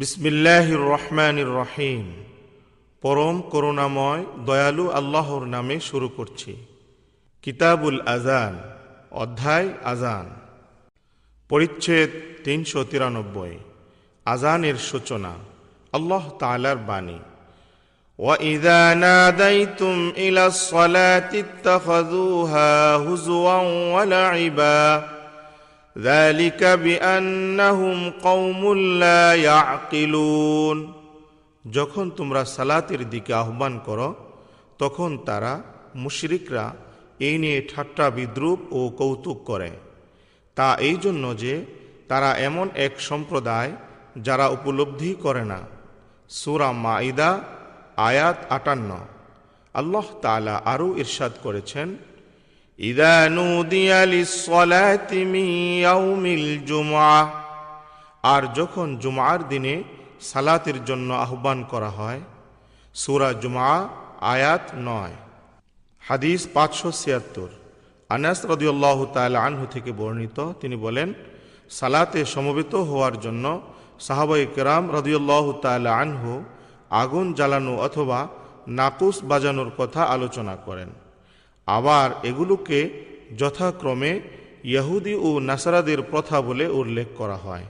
বিসমিল্লাহির রহমানির রহিম পরম করুণাময় দয়ালু আল্লাহর নামে শুরু করছি কিতাবুল আজান অধ্যায় আজান পরিচ্ছেদ তিনশো তিরানব্বই আজানের সূচনা আল্লাহ তালার বাণী وإذا ناديتم إلى الصلاة اتخذوها هزوا ولعبا ذلك بأنهم قوم لا يعقلون যখন তোমরা সালাতের দিকে আহ্বান করো তখন তারা মুশরিকরা এই নিয়ে ঠাট্টা বিদ্রুপ ও কৌতুক করে তা এই জন্য যে তারা এমন এক সম্প্রদায় যারা উপলব্ধি করে না সুরা মাইদা আয়াত আটান্ন আল্লাহ তালা আরও ইরশাদ করেছেন ইদা নুদিয়া লিসসালাতি মিন ইয়াউমিল জুমআহ আর যখন জুমার দিনে সালাতের জন্য আহ্বান করা হয়, সূরা জুমআ, আয়াত নয়। হাদিস পাঁচশো ছিয়াত্তর। আনাস রদিউল্লাহ তাল আনহু থেকে বর্ণিত, তিনি বলেন, সালাতে সমবেত হওয়ার জন্য সাহাবাই কেরাম রদিউল্লাহ তাল আনহু আগুন জ্বালানো অথবা নাকুস বাজানোর কথা আলোচনা করেন। আবার এগুলোকে যথাক্রমে ইহুদি ও নাসারাদের প্রথা বলে উল্লেখ করা হয়।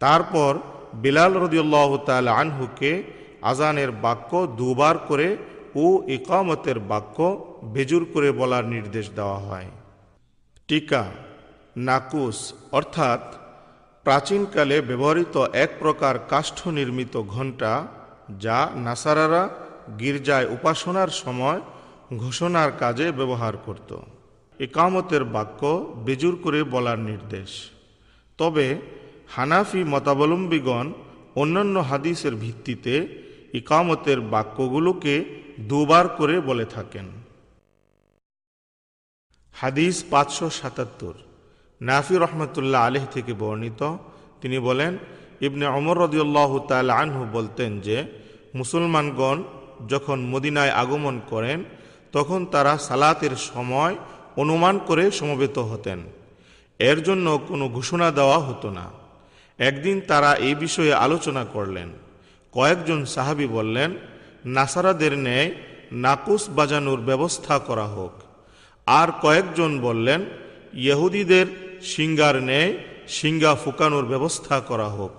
তারপর বিলাল রদিউল্লাহ তাল আনহুকে আজানের বাক্য দুবার করে ও ইকামতের বাক্য বেজুর করে বলার নির্দেশ দেওয়া হয়। টিকা, নাকুস অর্থাৎ প্রাচীনকালে ব্যবহৃত এক প্রকার কাষ্ঠ নির্মিত ঘণ্টা যা নাসারারা গির্জায় উপাসনার সময় ঘোষণার কাজে ব্যবহার করত। একামতের বাক্য বেজুর করে বলার নির্দেশ। তবে হানাফি মতাবলম্বীগণ অন্যান্য হাদিসের ভিত্তিতে ইকামতের বাক্যগুলোকে দুবার করে বলে থাকেন। হাদিস পাঁচশো সাতাত্তর, নাফি রহমতুল্লাহ আলেহ থেকে বর্ণিত। তিনি বলেন, ইবনে অমর রদিউল্লাহ তাল আনহু বলতেন যে, মুসলমানগণ যখন মদিনায় আগমন করেন তখন তারা সালাতের সময় অনুমান করে সমবেত হতেন। এর জন্য কোনো ঘোষণা দেওয়া হতো না। একদিন তারা এই বিষয়ে আলোচনা করলেন। কয়েকজন সাহাবি বললেন, নাসারাদের ন্যায় নাকুস বাজানোর ব্যবস্থা করা হোক। আর কয়েকজন বললেন, ইহুদিদের সিঙ্গার ন্যায় সিঙ্গা ফুকানোর ব্যবস্থা করা হোক।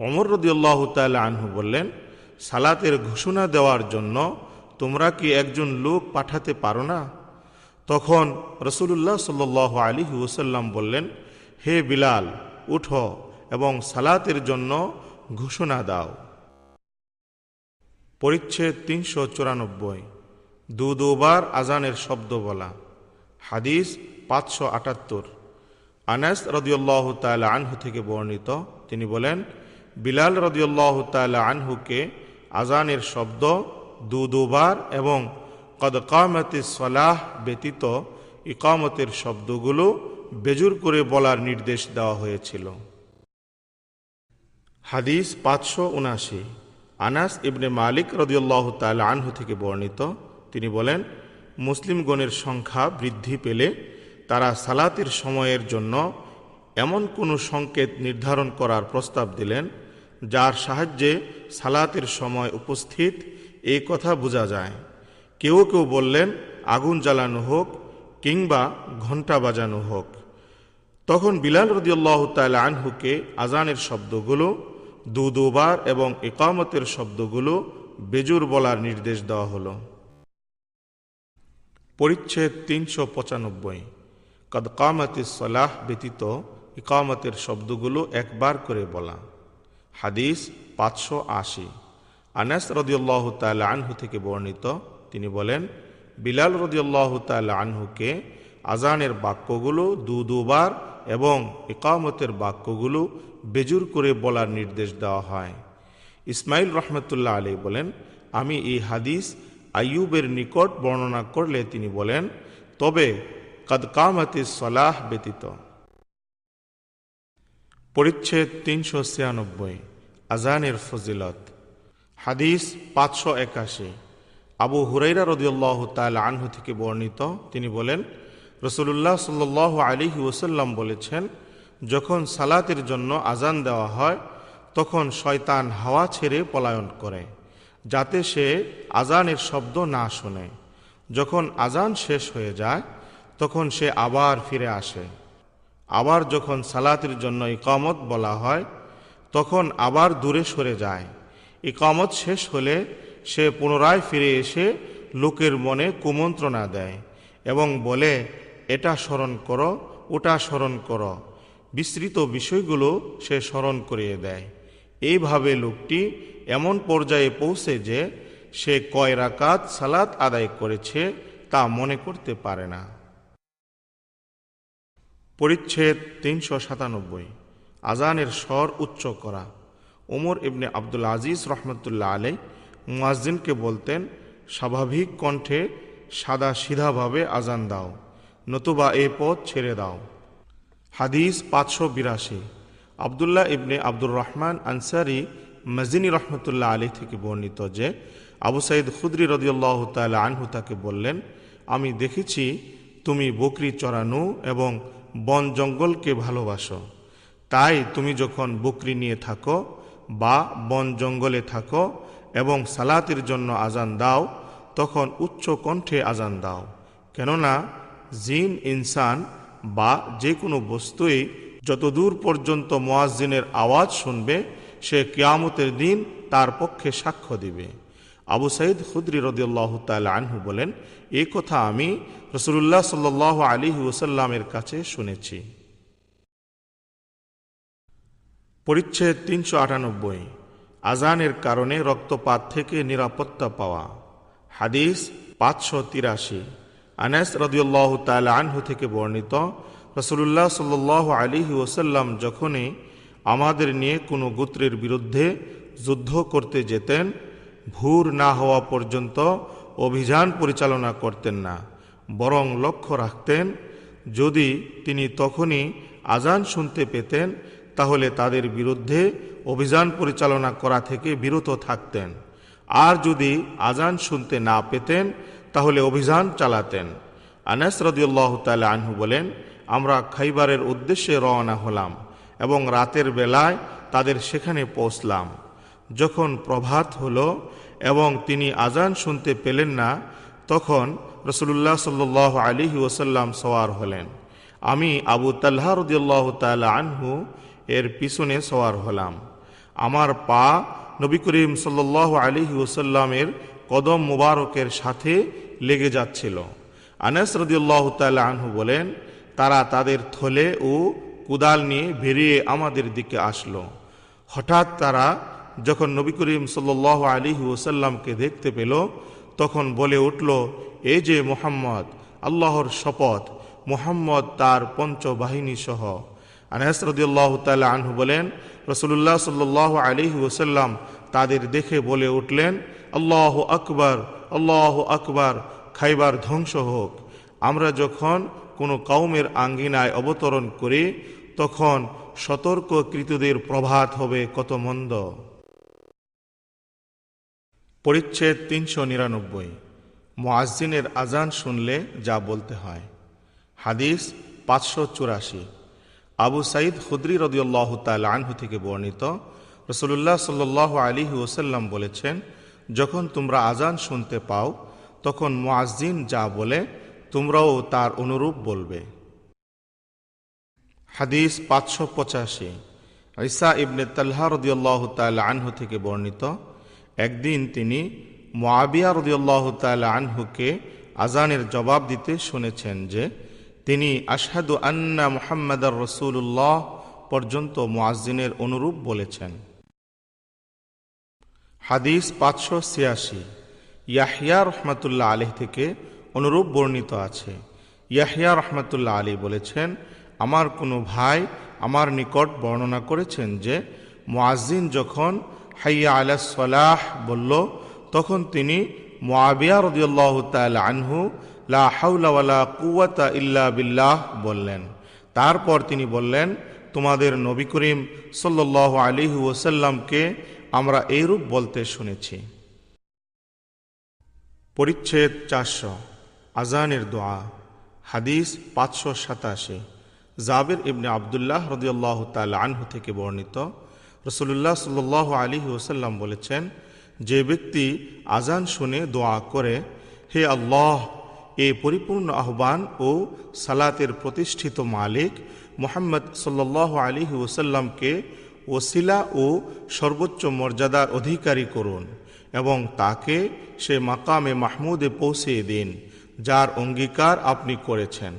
অমর রদিউল্লাহ তাল আনহু বললেন, সালাতের ঘোষণা দেওয়ার জন্য তোমরা কি একজন লোক পাঠাতে পারো না? তখন রসুল্লাহ সাল আলী ওসাল্লাম বললেন, হে বিলাল, উঠ এবং সালাতের জন্য ঘোষণা দাও। পরিচ্ছেদ তিনশো চুরানব্বই। দু দুবার আজানের শব্দ বলা। হাদিস পাঁচশো আটাত্তর। আনাস রদিউল্লাহ তাল আনহু থেকে বর্ণিত। তিনি বলেন, বিলাল রদিউল্লাহ তাল আনহুকে আজানের শব্দ দু দুবার এবং কদকামতি সলাহ ব্যতীত ইকামতের শব্দগুলো বেজুর করে বলার নির্দেশ দেওয়া হয়েছিল। হাদিস পাঁচশো উনাশি। আনাস ইবনে মালিক রদিউল্লাহ তাল আনহু থেকে বর্ণিত। তিনি বলেন, মুসলিমগণের সংখ্যা বৃদ্ধি পেলে তারা সালাতের সময়ের জন্য এমন কোনো সংকেত নির্ধারণ করার প্রস্তাব দিলেন, যার সাহায্যে সালাতের সময় উপস্থিত এই কথা বোঝা যায়। কেউ কেউ বললেন, আগুন জ্বালানো হোক কিংবা ঘণ্টা বাজানো হোক। তখন বিলাল রদিউল্লাহ তাল আনহুকে আজানের শব্দগুলো দু দুবার এবং একামতের শব্দগুলো বেজুর বলার নির্দেশ দেওয়া হলো। পরিচ্ছেদ তিনশো পঁচানব্বই। কদকামতি সলাহ ব্যতীত ইকামতের শব্দগুলো একবার করে বলা। হাদিস পাঁচশো আশি। আনাস রদিউল্লাহ তাল আনহু থেকে বর্ণিত। তিনি বলেন, বিলাল রদিউল্লাহ তাল আনহুকে আজানের বাক্যগুলো দু দুবার এবং একামতের বাক্যগুলো বেজুর করে বলার নির্দেশ দেওয়া হয়। ইসমাইল রহমতুল্লাহ আলী বলেন, আমি এই হাদিস আইয়ুবের নিকট বর্ণনা করলে, তিনি বলেন, তবে কদকামতি সলাহ ব্যতীত। পরিচ্ছেদ তিনশো ছিয়ানব্বই আজানের ফজিলত। হাদিস পাঁচশো একাশি। আবু হুরাইরা রদিউল্লাহ তাল আনহু থেকে বর্ণিত। তিনি বলেন রসুল্লাহ সাল্লাহ আলী ওসাল্লাম বলেছেন, যখন সালাতের জন্য আজান দেওয়া হয়, তখন শয়তান হাওয়া ছেড়ে পলায়ন করে, যাতে সে আজানের শব্দ না শোনে। যখন আজান শেষ হয়ে যায়, তখন সে আবার ফিরে আসে। আবার যখন সালাতের জন্য ইকামত বলা হয়, তখন আবার দূরে সরে যায়। ইকামত শেষ হলে সে পুনরায় ফিরে এসে লোকের মনে কুমন্ত্রণা দেয় এবং বলে, এটা স্মরণ করো, ওটা স্মরণ করো। বিস্তৃত বিষয়গুলো সে স্মরণ করিয়ে দেয়। এইভাবে লোকটি এমন পর্যায়ে পৌঁছে যে সে কয় রাকাত সালাত আদায় করেছে তা মনে করতে পারে না। পরিচ্ছেদ তিনশো সাতানব্বই। আজানের স্বর উচ্চ করা। ওমর ইবনে আব্দুল আজিজ রহমতুল্লাহ আলাই মুয়াজ্জিনকে বলতেন, স্বাভাবিক কণ্ঠে সাদা সিধাভাবে আজান দাও, নতুবা এ পথ ছেড়ে দাও। হাদিস পাঁচশো বিরাশি। আবদুল্লাহ ইবনে আব্দুর রহমান আনসারি মজিনী রহমতুল্লাহ আলী থেকে বর্ণিত যে, আবু সাইদ খুদ্রি রদিউল্লাহ তালা আনহু তাকে বললেন, আমি দেখেছি তুমি বকরি চড়ানো এবং বন জঙ্গলকে ভালোবাসো। তাই তুমি যখন বকরি নিয়ে থাকো বা বন জঙ্গলে থাকো এবং সালাতের জন্য আজান দাও, তখন উচ্চ কণ্ঠে আজান দাও। কেননা, জিন, ইনসান বা যে কোনো বস্তুই যতদূর পর্যন্ত মোয়াজ্জিনের আওয়াজ শুনবে, সে কিয়ামতের দিন তার পক্ষে সাক্ষ্য দিবে। আবু সাইদ খুদ্রি রদিয়াল্লাহ তাল আনহু বলেন এই কথা আমি রসুল্লাহ সাল্লাহ আলী ওসাল্লামের কাছে শুনেছি। পরিচ্ছেদ তিনশো আটানব্বই। আজানের কারণে রক্তপাত থেকে নিরাপত্তা পাওয়া। হাদিস পাঁচশো তিরাশি। আনাস রদিউল্লাহ তাল আনহু থেকে বর্ণিত রসুল্লাহ সাল্লাহ আলিহি ওসাল্লাম যখনই আমাদের নিয়ে কোনো গোত্রের বিরুদ্ধে যুদ্ধ করতে যেতেন, ভুর না হওয়া পর্যন্ত অভিযান পরিচালনা করতেন না, বরং লক্ষ্য রাখতেন, যদি তিনি তখনই আজান শুনতে পেতেন তাহলে তাদের বিরুদ্ধে অভিযান পরিচালনা করা থেকে বিরত থাকতেন। আর যদি আজান শুনতে না পেতেন, তাহলে অভিযান চালাতেন। আনাস রদিউল্লাহ তালা আনহু বলেন, আমরা খাইবারের উদ্দেশ্যে রওনা হলাম এবং রাতের বেলায় তাদের সেখানে পৌঁছলাম। যখন প্রভাত হলো এবং তিনি আজান শুনতে পেলেন না, তখন রসুল্লাহ সাল্লাহ আলী ওসাল্লাম সওয়ার হলেন। আমি আবু তাল্লাহ রদিউল্লাহ তালা আনহু এর পিছনে সওয়ার হলাম। আমার পা নবী করিম সাল্লাহ আলী ওসাল্লামের কদম মুবারকের সাথে লেগে যাচ্ছিল। আনাস রদিউল্লাহ তাল্লাহ আনহু বলেন, তারা তাদের থলে ও কুদাল নিয়ে বেরিয়ে আমাদের দিকে আসলো। হঠাৎ তারা যখন নবী করিম সাল্লাহ আলী ওসাল্লামকে দেখতে পেল, তখন বলে উঠল, এ যে মোহাম্মদ, আল্লাহর শপথ, মোহাম্মদ তার পঞ্চবাহিনী সহ। আনাস রদিউল্লাহ তাল্লাহ আনহু বলেন রসুল্লাহ সাল্লাহ আলী ওসাল্লাম তাদের দেখে বলে উঠলেন, আল্লাহ আকবর আল্লাহ আকবর, খাইবার ধ্বংস হোক। আমরা যখন কোনো কৌমের আঙ্গিনায় অবতরণ করি, তখন সতর্ককৃতদের প্রভাত হবে কত মন্দ। পরিচ্ছেদ তিনশো নিরানব্বই। মোয়াজ্জিনের আজান শুনলে যা বলতে হয়। হাদিস পাঁচশো চুরাশি। আবু সাইদ খুদ্রি রদিউল্লাহ তাল আনহু থেকে বর্ণিত রসুল্লাহ সাল্লাহ আলী ওসাল্লাম বলেছেন, যখন তোমরা আজান শুনতে পাও, তখন মোয়াজ্জিন যা বলে, তোমরাও তার অনুরূপ বলবে। হাদিস পাঁচশো পঁচাশি। ঈসা ইবনে তাল্হা রদিউল্লাহ তাল আনহু থেকে বর্ণিত, একদিন তিনি মোয়াবিয়া রদিউল্লাহ তাল আনহুকে আজানের জবাব দিতে শুনেছেন যে তিনি আশহাদু আন্না মুহাম্মাদার রসুল্লাহ পর্যন্ত মোয়াজ্জিনের অনুরূপ বলেছেন। হাদিস পাঁচশো ছিয়াশি। ইয়াহিয়া রহমতুল্লাহ আলী থেকে অনুরূপ বর্ণিত আছে। ইয়াহিয়া রহমতুল্লাহ আলী বলেছেন, আমার কোনো ভাই আমার নিকট বর্ণনা করেছেন যে, মোয়াজ্জিন যখন হাইয়া আলা সলাহ বলল, তখন তিনি মোয়াবিয়া রদিউল্লাহ তাল আনহু লা হাউলা ওয়ালা কুয়াতা ইল্লা বিল্লাহ বললেন। তারপর তিনি বললেন, তোমাদের নবী করিম সাল্লাহ আলী ওসাল্লামকে আমরা এইরূপ বলতে শুনেছি। পরিচ্ছেদ চারশো, আজানের দোয়া, হাদিস পাঁচশো সাতাশি। জাবির ইবনে আবদুল্লাহ রদিয়াল্লাহ তাল আনহু থেকে বর্ণিত। রসুল্লাহ সাল আলী ওসাল্লাম বলেছেন, যে ব্যক্তি আজান শুনে দোয়া করে, হে আল্লাহ এ পরিপূর্ণ আহ্বান ও সালাতের প্রতিষ্ঠিত মালিক মোহাম্মদ সাল্লাহ আলী ওসাল্লামকে ওসিলা ও সর্বোচ্চ মর্যাদার অধিকারী করুন এবং তাকে সে মাকামে মাহমুদে পৌঁছিয়ে দিন, যার অঙ্গীকার আপনি করেছেন।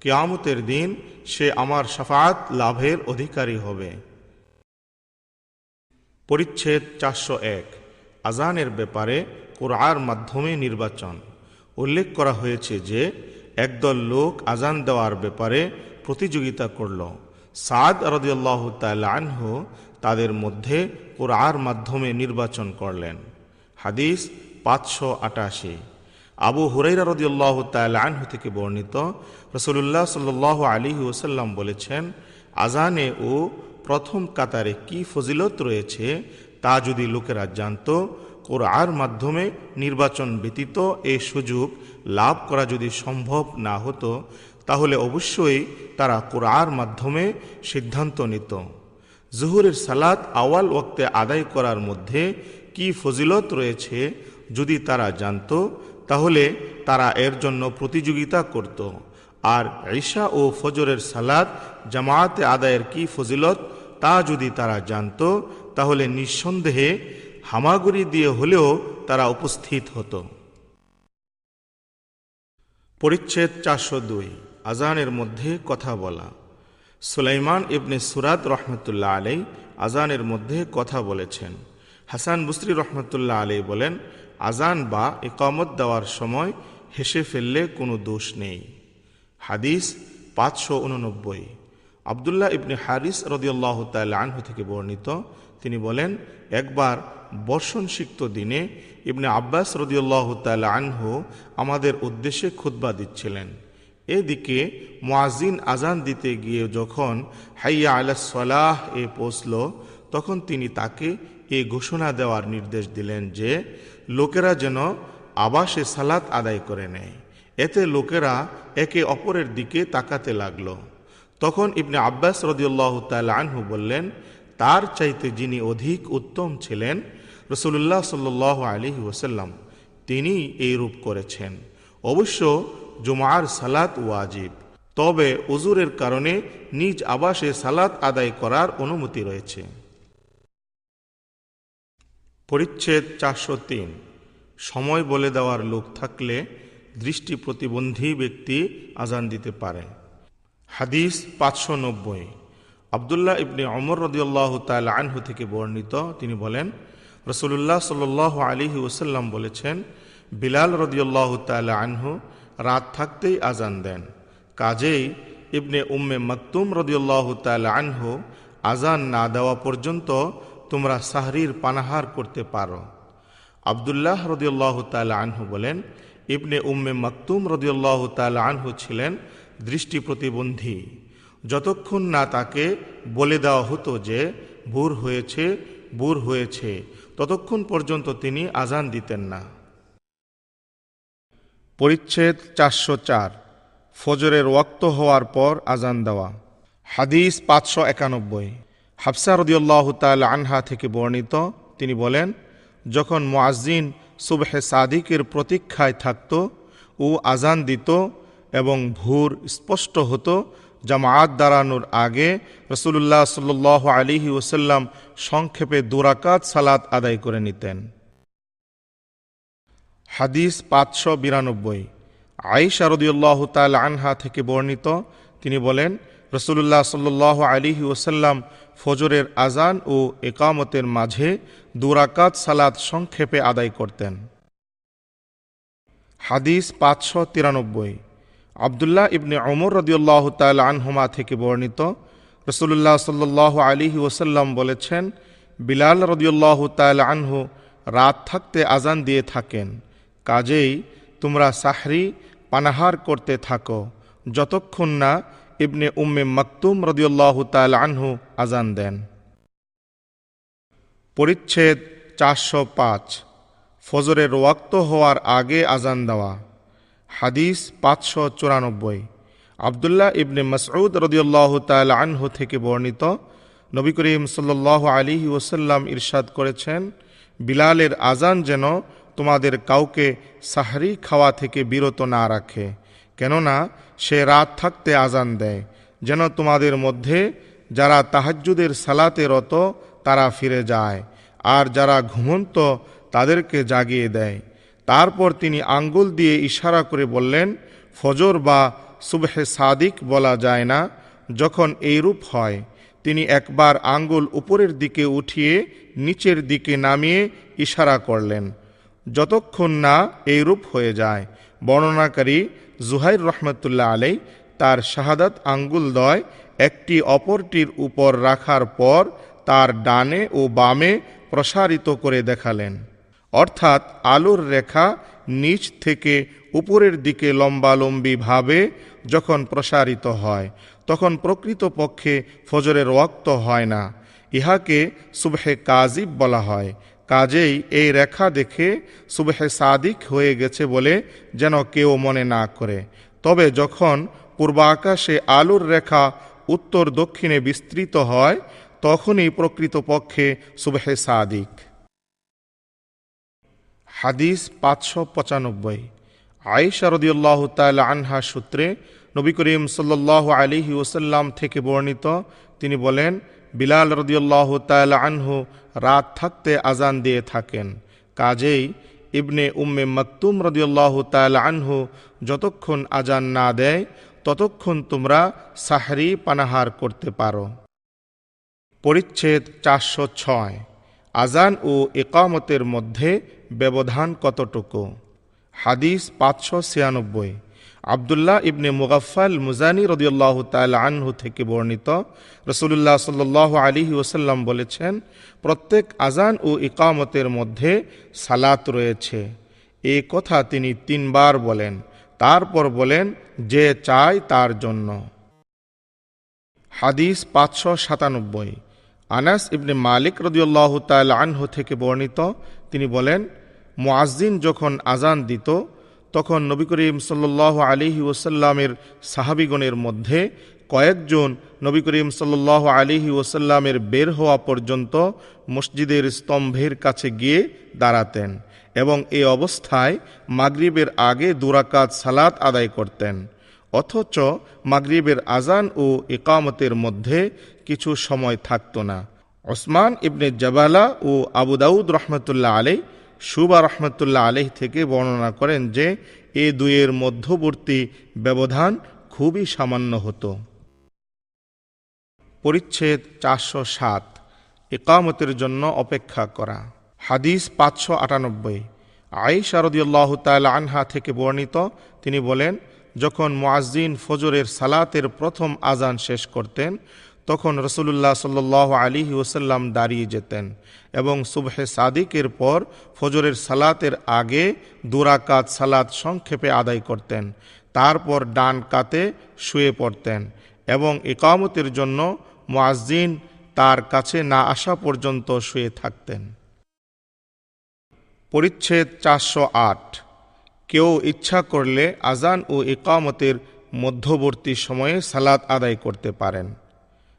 কেয়ামতের দিন সে আমার সাফাত লাভের অধিকারী হবে। পরিচ্ছেদ চারশো এক। আজানের ব্যাপারে কোরআর মাধ্যমে নির্বাচন। উল্লেখ করা হয়েছে যে, একদল লোক আজান দেওয়ার ব্যাপারে প্রতিযোগিতা করল। সাদ রদিয়াল্লাহ আনহু তাদের মধ্যে কোরআর মাধ্যমে নির্বাচন করলেন। হাদিস পাঁচশো আটাশি। আবু হুরাইরা রদিয়াল্লাহ আনহু থেকে বর্ণিত রসুল্লাহ সাল্লাহ আলী ওসাল্লাম বলেছেন আজানে ও প্রথম কাতারে কি ফজিলত রয়েছে তা যদি লোকেরা জানত কোরআর মাধ্যমে নির্বাচন ব্যতীত এই সুযোগ লাভ করা যদি সম্ভব না হতো, তাহলে অবশ্যই তারা কোরআর মাধ্যমে সিদ্ধান্ত নিত। জুহুরের সালাত আওয়াল ওক্তে আদায় করার মধ্যে কি ফজিলত রয়েছে যদি তারা জানত, তাহলে তারা এর জন্য প্রতিযোগিতা করত। আর ঈশা ও ফজরের সালাদ জামায়াতে আদায়ের কি ফজিলত তা যদি তারা জানত, তাহলে নিঃসন্দেহে হামাগুড়ি দিয়ে হলেও তারা উপস্থিত হতো। পরিচ্ছেদ চারশো দুই, আজানের মধ্যে কথা বলা। সুলাইমান ইবনে সুরাত রহমতুল্লাহ আলাই আজানের মধ্যে কথা বলেছেন। হাসান বুসরি রহমতুল্লাহ আলাই বলেন, আজান বা ইকামত দেওয়ার সময় হেসে ফেললে কোনো দোষ নেই। হাদিস পাঁচশো উননব্বই। আবদুল্লাহ ইবনে হারিস রদিয়াল্লাহ তাল আনহু থেকে বর্ণিত। তিনি বলেন, একবার বর্ষণ সিক্ত দিনে ইবনে আব্বাস রদিয়াল্লাহ তাল আনহু আমাদের উদ্দেশ্যে খুদ্া দিচ্ছিলেন। এদিকে মোয়াজিন আজান দিতে গিয়ে যখন হাইয়া আলাহ সালাহ এ পৌঁছল, তখন তিনি তাকে এ ঘোষণা দেওয়ার নির্দেশ দিলেন যে, লোকেরা যেন আবাসে সালাত আদায় করে নেয়। এতে লোকেরা একে অপরের দিকে তাকাতে লাগল। তখন ইবনে আব্বাস রদিউল্লাহ তাল আনহু বললেন, তার চাইতে যিনি অধিক উত্তম ছিলেন রসুল্লাহ সাল্লাহ আলী ওসাল্লাম তিনি এই রূপ করেছেন। অবশ্য জুমার সালাত ওয়াজিব, তবে উজুরের কারণে নিজ আবাসে সালাত আদায় করার অনুমতি রয়েছে। পরিচ্ছেদ চারশো তিন, সময় বলে দেওয়ার লোক থাকলে দৃষ্টি প্রতিবন্ধী ব্যক্তি আজান দিতে পারে। হাদিস পাঁচশো নব্বই, আবদুল্লাহ ইবনে অমর রদিউল্লাহ তাল আনহু থেকে বর্ণিত, তিনি বলেন রসুল্লাহ সাল আলী ওসাল্লাম বলেছেন, বিলাল রদিউল্লাহ তাল আনহু রাত থাকতেই আজান দেন। কাজেই ইবনে উম্মে মকতুম রদিউল্লাহ তাল আনহু আজান না দেওয়া পর্যন্ত তোমরা সাহরির পানাহার করতে পারো। আবদুল্লাহ রদিউল্লাহ তাল আনহু বলেন, ইবনে উম্মে মকতুম রদিউল্লাহ তাল আনহু ছিলেন দৃষ্টি প্রতিবন্ধী। যতক্ষণ না তাকে বলে দেওয়া হতো যে ভুর হয়েছে, বুর হয়েছে। ততক্ষণ পর্যন্ত তিনি আজান দিতেন না। পরিচ্ছেদ চারশো চার। ফজরের ওয়াক্ত হওয়ার পর আজান দেওয়া। হাদিস পাঁচশো একানব্বই। হাফসা রদিউল্লাহ তাল আনহা থেকে বর্ণিত, তিনি বলেন, যখন মোয়াজিন সুবহে সাদিকের প্রতীক্ষায় থাকত ও আজান দিত এবং ভোর স্পষ্ট হতো জামায়াত দাঁড়ানোর আগে রসুল্লাহ সাল আলিহি ওসাল্লাম সংক্ষেপে দুরাকাত সালাত আদায় করে নিতেন। হাদিস পাঁচশো বিরানব্বই। আইসা রদিউল্লাহ তাল আনহা থেকে বর্ণিত, তিনি বলেন রসুল্লাহ সাল্লাহ আলিহি ওসাল্লাম ফজরের আজান ও একামতের মাঝে দুরাকাত সালাত সংক্ষেপে আদায় করতেন। হাদিস পাঁচশো তিরানব্বই। আবদুল্লাহ ইবনে অমর রদিউল্লাহ তাল আনহুমা থেকে বর্ণিত রসুল্লাহ সাল্লাহ আলিহি ওসাল্লাম বলেছেন, বিলাল রদিউল্লাহ তাল আনহু রাত থাকতে আজান দিয়ে থাকেন। কাজেই তোমরা সাহরি, পানাহার করতে থাকো। যতক্ষণ না ইবনে উম্মে মকতুম রদিউল্লাহ তাল আনহু আজান দেন। পরিচ্ছেদ চারশো পাঁচ। ফজরের ওয়াক্ত হওয়ার আগে আজান দেওয়া। হাদিস পাঁচশো চুরানব্বই। আবদুল্লাহ ইবনে মসউদ রদিউল্লাহ তাল আনহু থেকে বর্ণিত নবী করিম সাল্লাহ আলী ওসাল্লাম ইরশাদ করেছেন, বিলালের আজান যেন তোমাদের কাউকে সাহারি খাওয়া থেকে বিরত না রাখে, কেননা সে রাত থাকতে আজান দেয়। যেন তোমাদের মধ্যে যারা তাহাজ্জুদের সালাতে রত, তারা ফিরে যায়, আর যারা ঘুমন্ত, তাদেরকে জাগিয়ে দেয়। তারপর তিনি আঙ্গুল দিয়ে ইশারা করে বললেন, ফজর বা সুবহে সাদিক বলা যায় না। যখন এইরূপ হয়, তিনি একবার আঙ্গুল উপরের দিকে উঠিয়ে নিচের দিকে নামিয়ে ইশারা করলেন। যতক্ষণ না এইরূপ হয়ে যায়, বর্ণনাকারী জুহাইর রহমতুল্লাহ আলাই তার শাহাদাত আঙ্গুল দয় একটি অপরটির উপর রাখার পর তার ডানে ও বামে প্রসারিত করে দেখালেন। অর্থাৎ আলোর রেখা নিচ থেকে উপরের দিকে লম্বালম্বিভাবে যখন প্রসারিত হয়, তখন প্রকৃতপক্ষে ফজরের ওয়াক্ত হয় না। ইহাকে সুবহে কাজিব বলা হয়। কাজেই এই রেখা দেখে সুবহে সাদিক হয়ে গেছে বলে যেন কেউ মনে না করে। তবে যখন পূর্বাকাশে আলোর রেখা উত্তর দক্ষিণে বিস্তৃত হয়, তখনই প্রকৃতপক্ষে সুবহে সাদিক। হাদিস পাঁচশো পঁচানব্বই। আয়েশা রদিউল্লাহ তাল আনহা সূত্রে নবী করিম সাল্লাহ আলিহি ওসাল্লাম থেকে বর্ণিত, তিনি বলেন, বিলাল রদিউল্লাহ তাল আনহু রাত থাকতে আজান দিয়ে থাকেন। কাজেই ইবনে উম্মে মকতুম রদিউল্লাহ তাল আনহু যতক্ষণ আজান না দেয়, ততক্ষণ তোমরা সাহরি পানাহার করতে পারো। পরিচ্ছেদ চারশো ছয়। আজান ও একামতের মধ্যে ব্যবধান কতটুকু? হাদিস পাঁচশো ছিয়ানব্বই। আবদুল্লাহ ইবনে মুগাফাল মুজানি রদিউল্লাহ তাল আনহু থেকে বর্ণিত রসুল্লাহ সাল আলী ওসাল্লাম বলেছেন, প্রত্যেক আজান ও ইকামতের মধ্যে সালাত রয়েছে। এ কথা তিনি তিনবার বলেন, তারপর বলেন যে চায় তার জন্য। হাদিস পাঁচশো সাতানব্বই। আনাস ইবনে মালিক রদিউল্লাহ তাল আনহু থেকে বর্ণিত, তিনি বলেন মুআজ্জিন যখন আজান দিত, তখন নবী করিম সাল্লাহ আলিহি ওসাল্লামের সাহাবিগণের মধ্যে কয়েকজন নবী করিম সাল্লাহ আলিহি ওসাল্লামের বের হওয়া পর্যন্ত মসজিদের স্তম্ভের কাছে গিয়ে দাঁড়াতেন এবং এ অবস্থায় মাগরিবের আগে দুরাকাত সালাত আদায় করতেন। অথচ মাগরিবের আজান ও একামতের মধ্যে কিছু সময় থাকত না। ওসমান ইবনে জবালা ও আবু দাউদ রহমতুল্লাহ আলাই সুবা রহমতুল্লাহ আলহ থেকে বর্ণনা করেন যে, এ দুয়ের মধ্যবর্তী ব্যবধান খুবই সামান্য হতো। পরিচ্ছেদ চারশো সাত একামতের জন্য অপেক্ষা করা। হাদিস পাঁচশো আটানব্বই। আইসা রদিউল্লাহ তাল আনহা থেকে বর্ণিত, তিনি বলেন যখন মুআজ্জিন ফজরের সালাতের প্রথম আজান শেষ করতেন, তখন রসুল্লাহ সাল্লাহ আলী ওসাল্লাম দাঁড়িয়ে যেতেন এবং সুবহে সাদিকের পর ফজরের সালাতের আগে দুরাকাত সালাত সংক্ষেপে আদায় করতেন, তারপর ডান কাতে শুয়ে পড়তেন এবং একামতের জন্য মুআজ্জিন তার কাছে না আসা পর্যন্ত শুয়ে থাকতেন। পরিচ্ছেদ চারশো আট কেউ ইচ্ছা করলে আজান ও একামতের মধ্যবর্তী সময়ে সালাত আদায় করতে পারেন।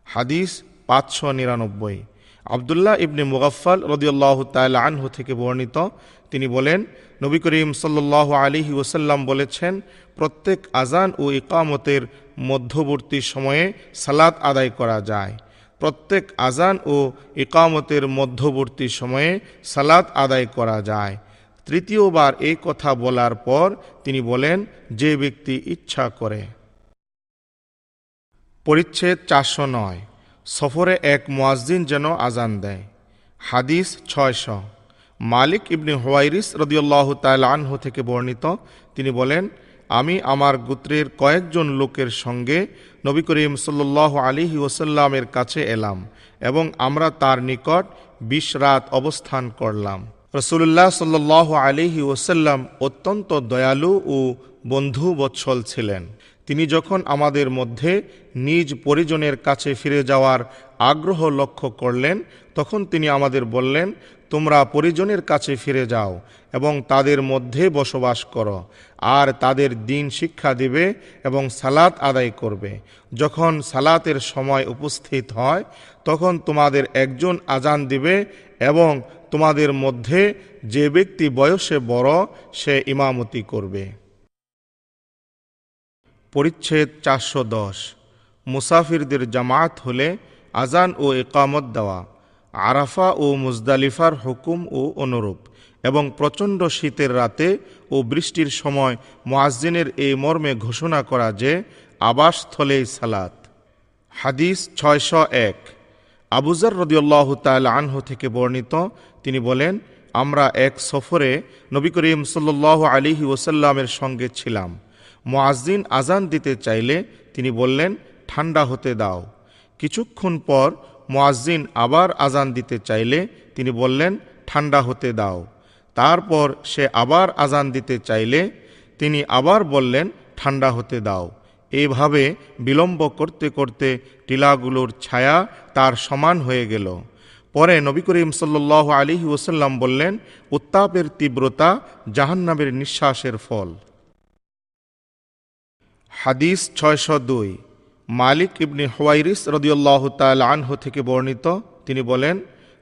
হাদিস পাঁচশো নিরানব্বই। আবদুল্লাহ ইবনে মুগাফাল রদিউল্লাহ তাল আনহু থেকে বর্ণিত। তিনি বলেন, নবী করিম সাল্লাহ আলিহি ওসাল্লাম বলেছেন, প্রত্যেক আজান ও ইকামতের মধ্যবর্তী সময়ে সালাত আদায় করা যায়। প্রত্যেক আজান ও ইকামতের মধ্যবর্তী সময়ে সালাত আদায় করা যায়। তৃতীয়বার এই কথা বলার পর তিনি বলেন, যে ব্যক্তি ইচ্ছা করে। পরিচ্ছেদ চারশো নয়। সফরে এক মুয়াজ্জিন যেন আজান দেয়। হাদিস ছয়শো। মালিক ইবনি হোয়াইরিস রদিউল্লাহ তাল আনহু থেকে বর্ণিত, তিনি বলেন, আমি আমার গোত্রের কয়েকজন লোকের সঙ্গে নবী করিম সাল্লাহ আলিহি ওসাল্লামের কাছে এলাম এবং আমরা তার নিকট বিশ রাত অবস্থান করলাম। রসুল্লাহ সাল্লাহ আলিহি ওসাল্লাম অত্যন্ত দয়ালু ও বন্ধু বৎসল ছিলেন। তিনি যখন আমাদের মধ্যে নিজ পরিজনের কাছে ফিরে যাওয়ার আগ্রহ লক্ষ্য করলেন, তখন তিনি আমাদের বললেন, তোমরা পরিজনের কাছে ফিরে যাও এবং তাদের মধ্যে বসবাস করো, আর তাদের দিন শিক্ষা দিবে এবং সালাত আদায় করবে। যখন সালাতের সময় উপস্থিত হয়, তখন তোমাদের একজন আজান দিবে এবং তোমাদের মধ্যে যে ব্যক্তি বয়সে বড়, সে ইমামতি করবে। পরিচ্ছেদ চারশো দশ। মুসাফিরদের জামাত হলে আজান ও একামত দেওয়া, আরাফা ও মুজদালিফার হুকুম ও অনুরূপ, এবং প্রচণ্ড শীতের রাতে ও বৃষ্টির সময় মোয়াজ্জিনের এই মর্মে ঘোষণা করা যে, আবাসস্থলেই সালাত। হাদিস ছয়শো এক। আবুজার রদিউল্লাহ তাল আনহু থেকে বর্ণিত তিনি বলেন, আমরা এক সফরে নবী করিম সাল্লাহ আলিহি ওসাল্লামের সঙ্গে ছিলাম। মোয়াজ্জিন আজান দিতে চাইলে তিনি বললেন, ঠান্ডা হতে দাও। কিছুক্ষণ পর মোয়াজ্জিন আবার আজান দিতে চাইলে তিনি বললেন, ঠান্ডা হতে দাও। তারপর সে আবার আজান দিতে চাইলে তিনি আবার বললেন, ঠান্ডা হতে দাও। এইভাবে বিলম্ব করতে করতে টিলাগুলোর ছায়া তার সমান হয়ে গেল। পরে নবী করিম সাল্লাহ আলী ওসাল্লাম বললেন, উত্তাপের তীব্রতা জাহান্নামের নিঃশ্বাসের ফল। হাদিস ছয়শো দুই। মালিক ইবনে হওয়াইরিস রদিউল্লাহ তাল আনহু থেকে বর্ণিত, তিনি বলেন,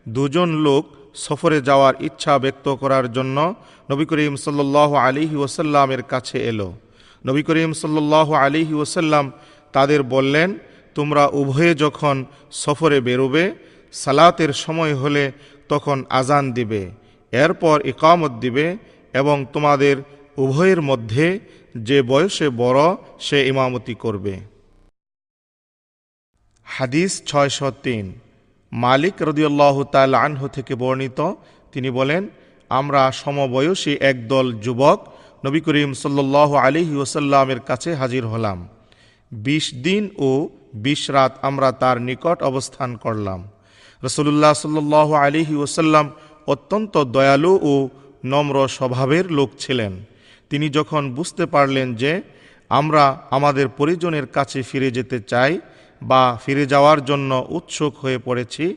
দুজন লোক সফরে যাওয়ার ইচ্ছা ব্যক্ত করার জন্য নবী করিম সাল্লাহ আলিহি ওসাল্লামের কাছে এলো। নবী করিম সাল্লাহ আলিহি ওসাল্লাম তাদের বললেন, তোমরা উভয়ে যখন সফরে বেরোবে সালাতের সময় হলে তখন আজান দিবে, এরপর ইকামত দিবে এবং তোমাদের উভয়ের মধ্যে যে বয়সে বড় সে ইমামতি করবে। হাদিস ছয়শো তিন। মালিক রদিউল্লাহ তাল আনহু থেকে বর্ণিত, তিনি বলেন, আমরা সমবয়সী একদল যুবক নবী করিম সাল্লাহ আলিহি ওসাল্লামের কাছে হাজির হলাম। বিশ দিন ও বিশ রাত আমরা তার নিকট অবস্থান করলাম। রসুল্লাহ সাল্লাহ আলিহি ওসাল্লাম অত্যন্ত দয়ালু ও নম্র স্বভাবের লোক ছিলেন। তিনি যখন বুঝতে পারলেন যে আমরা আমাদের পরিজনের কাছে ফিরে যেতে চাই বা ফিরে যাওয়ার জন্য উৎসুক হয়ে পড়েছি,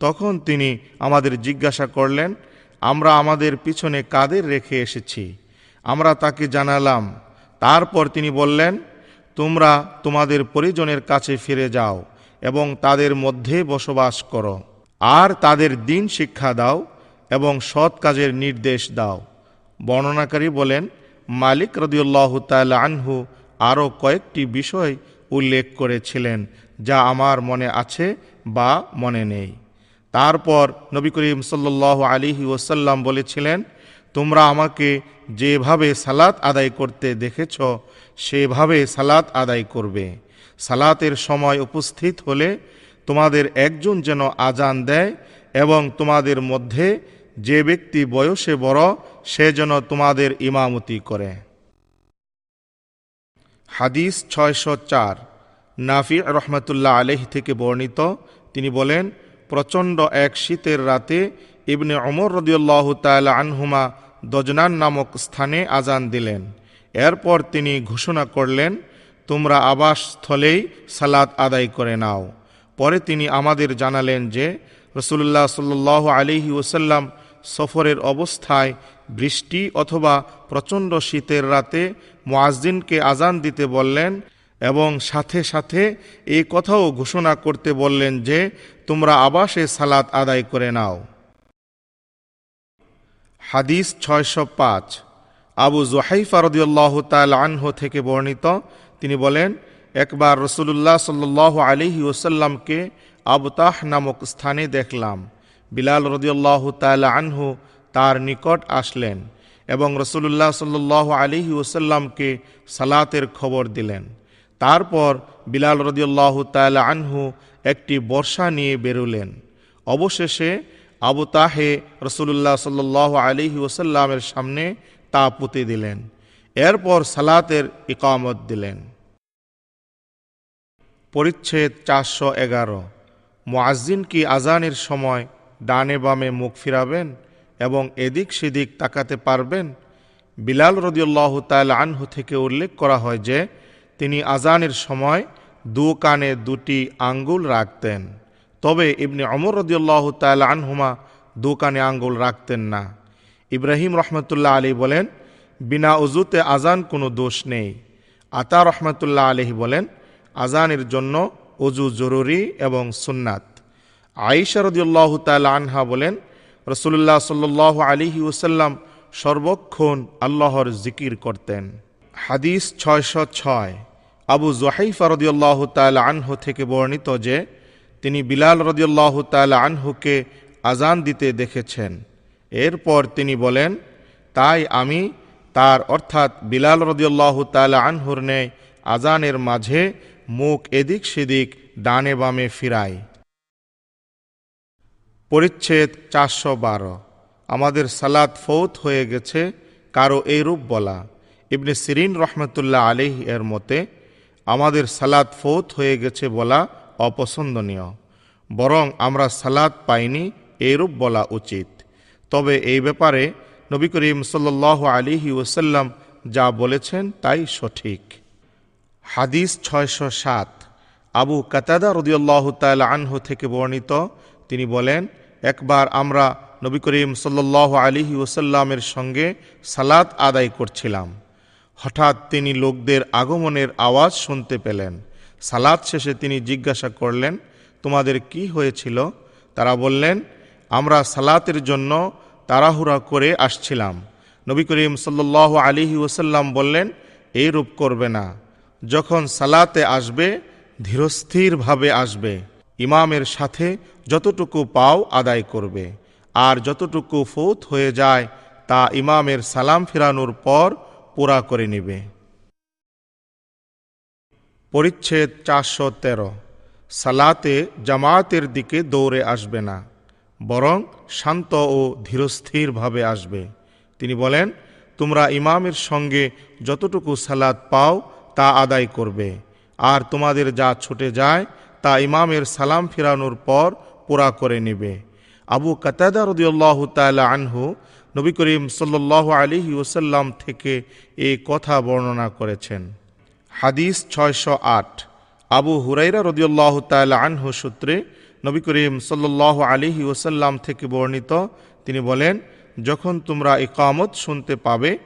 তখন তিনি আমাদের জিজ্ঞাসা করলেন, আমরা আমাদের পিছনে কাদের রেখে এসেছি? আমরা তাকে জানালাম। তারপর তিনি বললেন, তোমরা তোমাদের পরিজনের কাছে ফিরে যাও। এবং তাদের মধ্যে বসবাস করো। আর তাদের দিন শিক্ষা দাও এবং সৎ কাজের নির্দেশ দাও। বর্ণনাকারী বলেন, মালিক রদিউল্লাহ তাল আনহু আরও কয়েকটি বিষয় উল্লেখ করেছিলেন যা আমার মনে আছে বা মনে নেই। তারপর নবী করিম সাল্লাহ আলিহি ওসাল্লাম বলেছিলেন, তোমরা আমাকে যেভাবে সালাত আদায় করতে দেখেছ, সেভাবে সালাত আদায় করবে। সালাতের সময় উপস্থিত হলে তোমাদের একজন যেন আজান দেয় এবং তোমাদের মধ্যে যে ব্যক্তি বয়সে বড়, সে যেন তোমাদের ইমামতি করে। হাদিস ছয়শো চার। নাফি রহমতুল্লাহ আলহ থেকে বর্ণিত। তিনি বলেন, প্রচণ্ড এক শীতের রাতে ইবনে অমর রদিউল্লাহ তাল আনহুমা দজনান নামক স্থানে আজান দিলেন। এরপর তিনি ঘোষণা করলেন তোমরা আবাসস্থলেই সালাত আদায় করে নাও। পরে তিনি আমাদের জানালেন যে রসুল্লাহ সাল্লাহ আলিহি ওসাল্লাম সফরের অবস্থায় বৃষ্টি অথবা প্রচণ্ড শীতের রাতে মোয়াজদিনকে আজান দিতে বললেন এবং সাথে সাথে এই কথাও ঘোষণা করতে বললেন যে, তোমরা আবাসে সালাত আদায় করে নাও। হাদিস ছয়শো পাঁচ। আবু জোহাইফা তাল আনহ থেকে বর্ণিত তিনি বলেন, একবার রসুল্লাহ সাল্লাহ আলিহি ওসাল্লামকে আবতাহ নামক স্থানে দেখলাম। বিলাল রদিউল্লাহ তাল আনহু তার নিকট আসলেন এবং রসুল্লাহ সাল্লাহ আলিহি ওসাল্লামকে সালাতের খবর দিলেন। তারপর বিলাল রদিউল্লাহ তাল আনহু একটি বর্ষা নিয়ে বেরুলেন। অবশেষে আবু তাহে রসুল্লাহ সাল্লাহ আলিহি ওসাল্লামের সামনে তা পুঁতে দিলেন। এরপর সালাতের ইকামত দিলেন। পরিচ্ছেদ চারশো এগারো। মোয়াজ্জিন কি আজানের সময় ডানে বামে মুখ ফিরাবেন এবং এদিক সেদিক তাকাতে পারবেন? বিলাল রদিউল্লাহ তাল আনহু থেকে উল্লেখ করা হয় যে, তিনি আজানের সময় দু কানে দুটি আঙ্গুল রাখতেন। তবে ইবনে অমর রদিয়াল্লাহ তাল আনহুমা দু কানে আঙ্গুল রাখতেন না। ইব্রাহিম রহমতুল্লাহ আলী বলেন বিনা অজুতে আজান কোনো দোষ নেই। আতা রহমতুল্লাহ আলহি বলেন আজানের জন্য অজু জরুরি এবং সুন্নাত। আয়েশা রদিউল্লাহ তাল আনহা বলেন রসুল্লাহ সাল্লাহ আলিহি ওসাল্লাম সর্বক্ষণ আল্লাহর জিকির করতেন। হাদিস ছয়শো ছয়। আবু জোহাইফা রদিউল্লাহ তাল আনহু থেকে বর্ণিত যে, তিনি বিলাল রদিউল্লাহ তাল আনহুকে আজান দিতে দেখেছেন। এরপর তিনি বলেন, তাই আমি তার অর্থাৎ বিলাল রদিউল্লাহ তাল আনহুর নেয় আজানের মাঝে মুখ এদিক সেদিক ডানে বামে ফিরায়। পরিচ্ছেদ চারশো বারো। আমাদের সালাদ ফৌত হয়ে গেছে কারও এইরূপ বলা। ইবনে সিরিন রহমতুল্লাহ আলিহ এর মতে, আমাদের সালাদ ফৌত হয়ে গেছে বলা অপছন্দনীয়, বরং আমরা সালাদ পাইনি এইরূপ বলা উচিত। তবে এই ব্যাপারে নবী করিম সাল্লাহ আলিহি ওসাল্লাম যা বলেছেন তাই সঠিক। হাদিস ছয়শো সাত। আবু কাতাদা রদিয়াল্লাহ তাল আনহু থেকে বর্ণিত। তিনি বলেন, একবার আমরা নবী করিম সাল্লাহ আলিহি ওসাল্লামের সঙ্গে সালাত আদায় করছিলাম। হঠাৎ তিনি লোকদের আগমনের আওয়াজ শুনতে পেলেন। সালাত শেষে তিনি জিজ্ঞাসা করলেন, তোমাদের কি হয়েছিল? তারা বললেন, আমরা সালাতের জন্য তাড়াহুড়া করে আসছিলাম। নবী করিম সাল্লাহ আলিহি ওসাল্লাম বললেন এই রূপ করবে না। যখন সালাতে আসবে, ধীরস্থিরভাবে আসবে। ইমামের সাথে যতটুকু পাও আদায় করবে। আর যতটুকু ফৌত হয়ে যায়, তা ইমামের সালাম ফিরানোর পর পুরা করে নিবে। পরিচ্ছেদ চারশো তেরো। সালাতে জামায়াতের দিকে দৌড়ে আসবে না। বরং শান্ত ও ধীরস্থিরভাবে আসবে। তিনি বলেন, তোমরা ইমামের সঙ্গে যতটুকু সালাদ পাও তা আদায় করবে। আর তোমাদের যা ছুটে যায় তা ইমামের সালাম ফিরানোর পর পুরা করে নেবে। আবু কাতাদা রদিউল্লাহ তালা আনহু নবী করিম সাল্লাহ আলিহি ওসাল্লাম থেকে এই কথা বর্ণনা করেছেন। হাদিস ছয়শো আট। আবু হুরাইরা রদিউল্লাহ তালা আনহু সূত্রে নবী করিম সাল্লাহ আলিহি ওসাল্লাম থেকে বর্ণিত, তিনি বলেন, যখন তোমরা ইকামত শুনতে পাবে,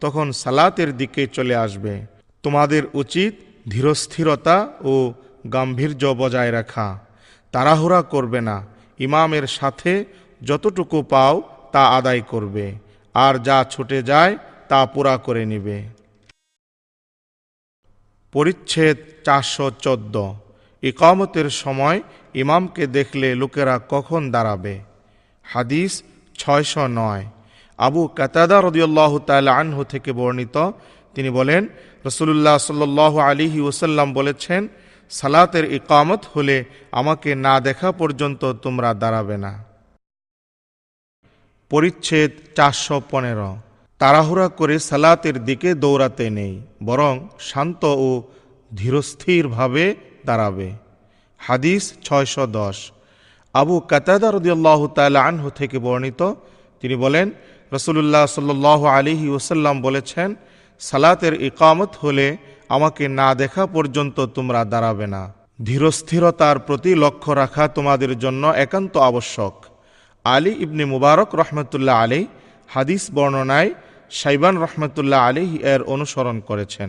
তখন সালাতের দিকে চলে আসবে। তোমাদের উচিত ধীরস্থিরতা ও গাম্ভীর্য বজায় রাখা। তাড়াহুড়া করবে না। ইমামের সাথে যতটুকু পাও তা আদায় করবে। আর যা ছুটে যায়, তা পুরা করে নিবে। পরিচ্ছেদ চারশো চোদ্দ। ইকামতের সময় ইমামকে দেখলে লোকেরা কখন দাঁড়াবে? হাদিস ছয়শো নয়। আবু কাতাদা রদিউল্লাহ তাল আনহু থেকে বর্ণিত। তিনি বলেন রসুল্লাহ সাল্লাহ আলিহি ওসাল্লাম বলেছেন, সালাতের ইকামত হলে আমাকে না দেখা পর্যন্ত তোমরা দাঁড়াবে না। পরিচ্ছেদ চারশো পনেরো। তাড়াহুড়া করে সালাতের দিকে দৌড়াতে নেই, বরং শান্ত ও ধীরস্থিরভাবে দাঁড়াবে। হাদিস ছয়শো দশ। আবু কাতাদা রদিয়াল্লাহ তালা আনহু থেকে বর্ণিত, তিনি বলেন রসুল্লাহ সাল্লাহ আলিহি ওসাল্লাম বলেছেন, সালাতের ইকামত হলে আমাকে না দেখা পর্যন্ত তোমরা দাঁড়াবে না। ধীরস্থিরতার প্রতি লক্ষ্য রাখা তোমাদের জন্য একান্ত আবশ্যক। আলী ইবনে মুবারক রহমতুল্লাহ আলী হাদিস বর্ণনায় সাইবান রহমতুল্লাহ আলী এর অনুসরণ করেছেন।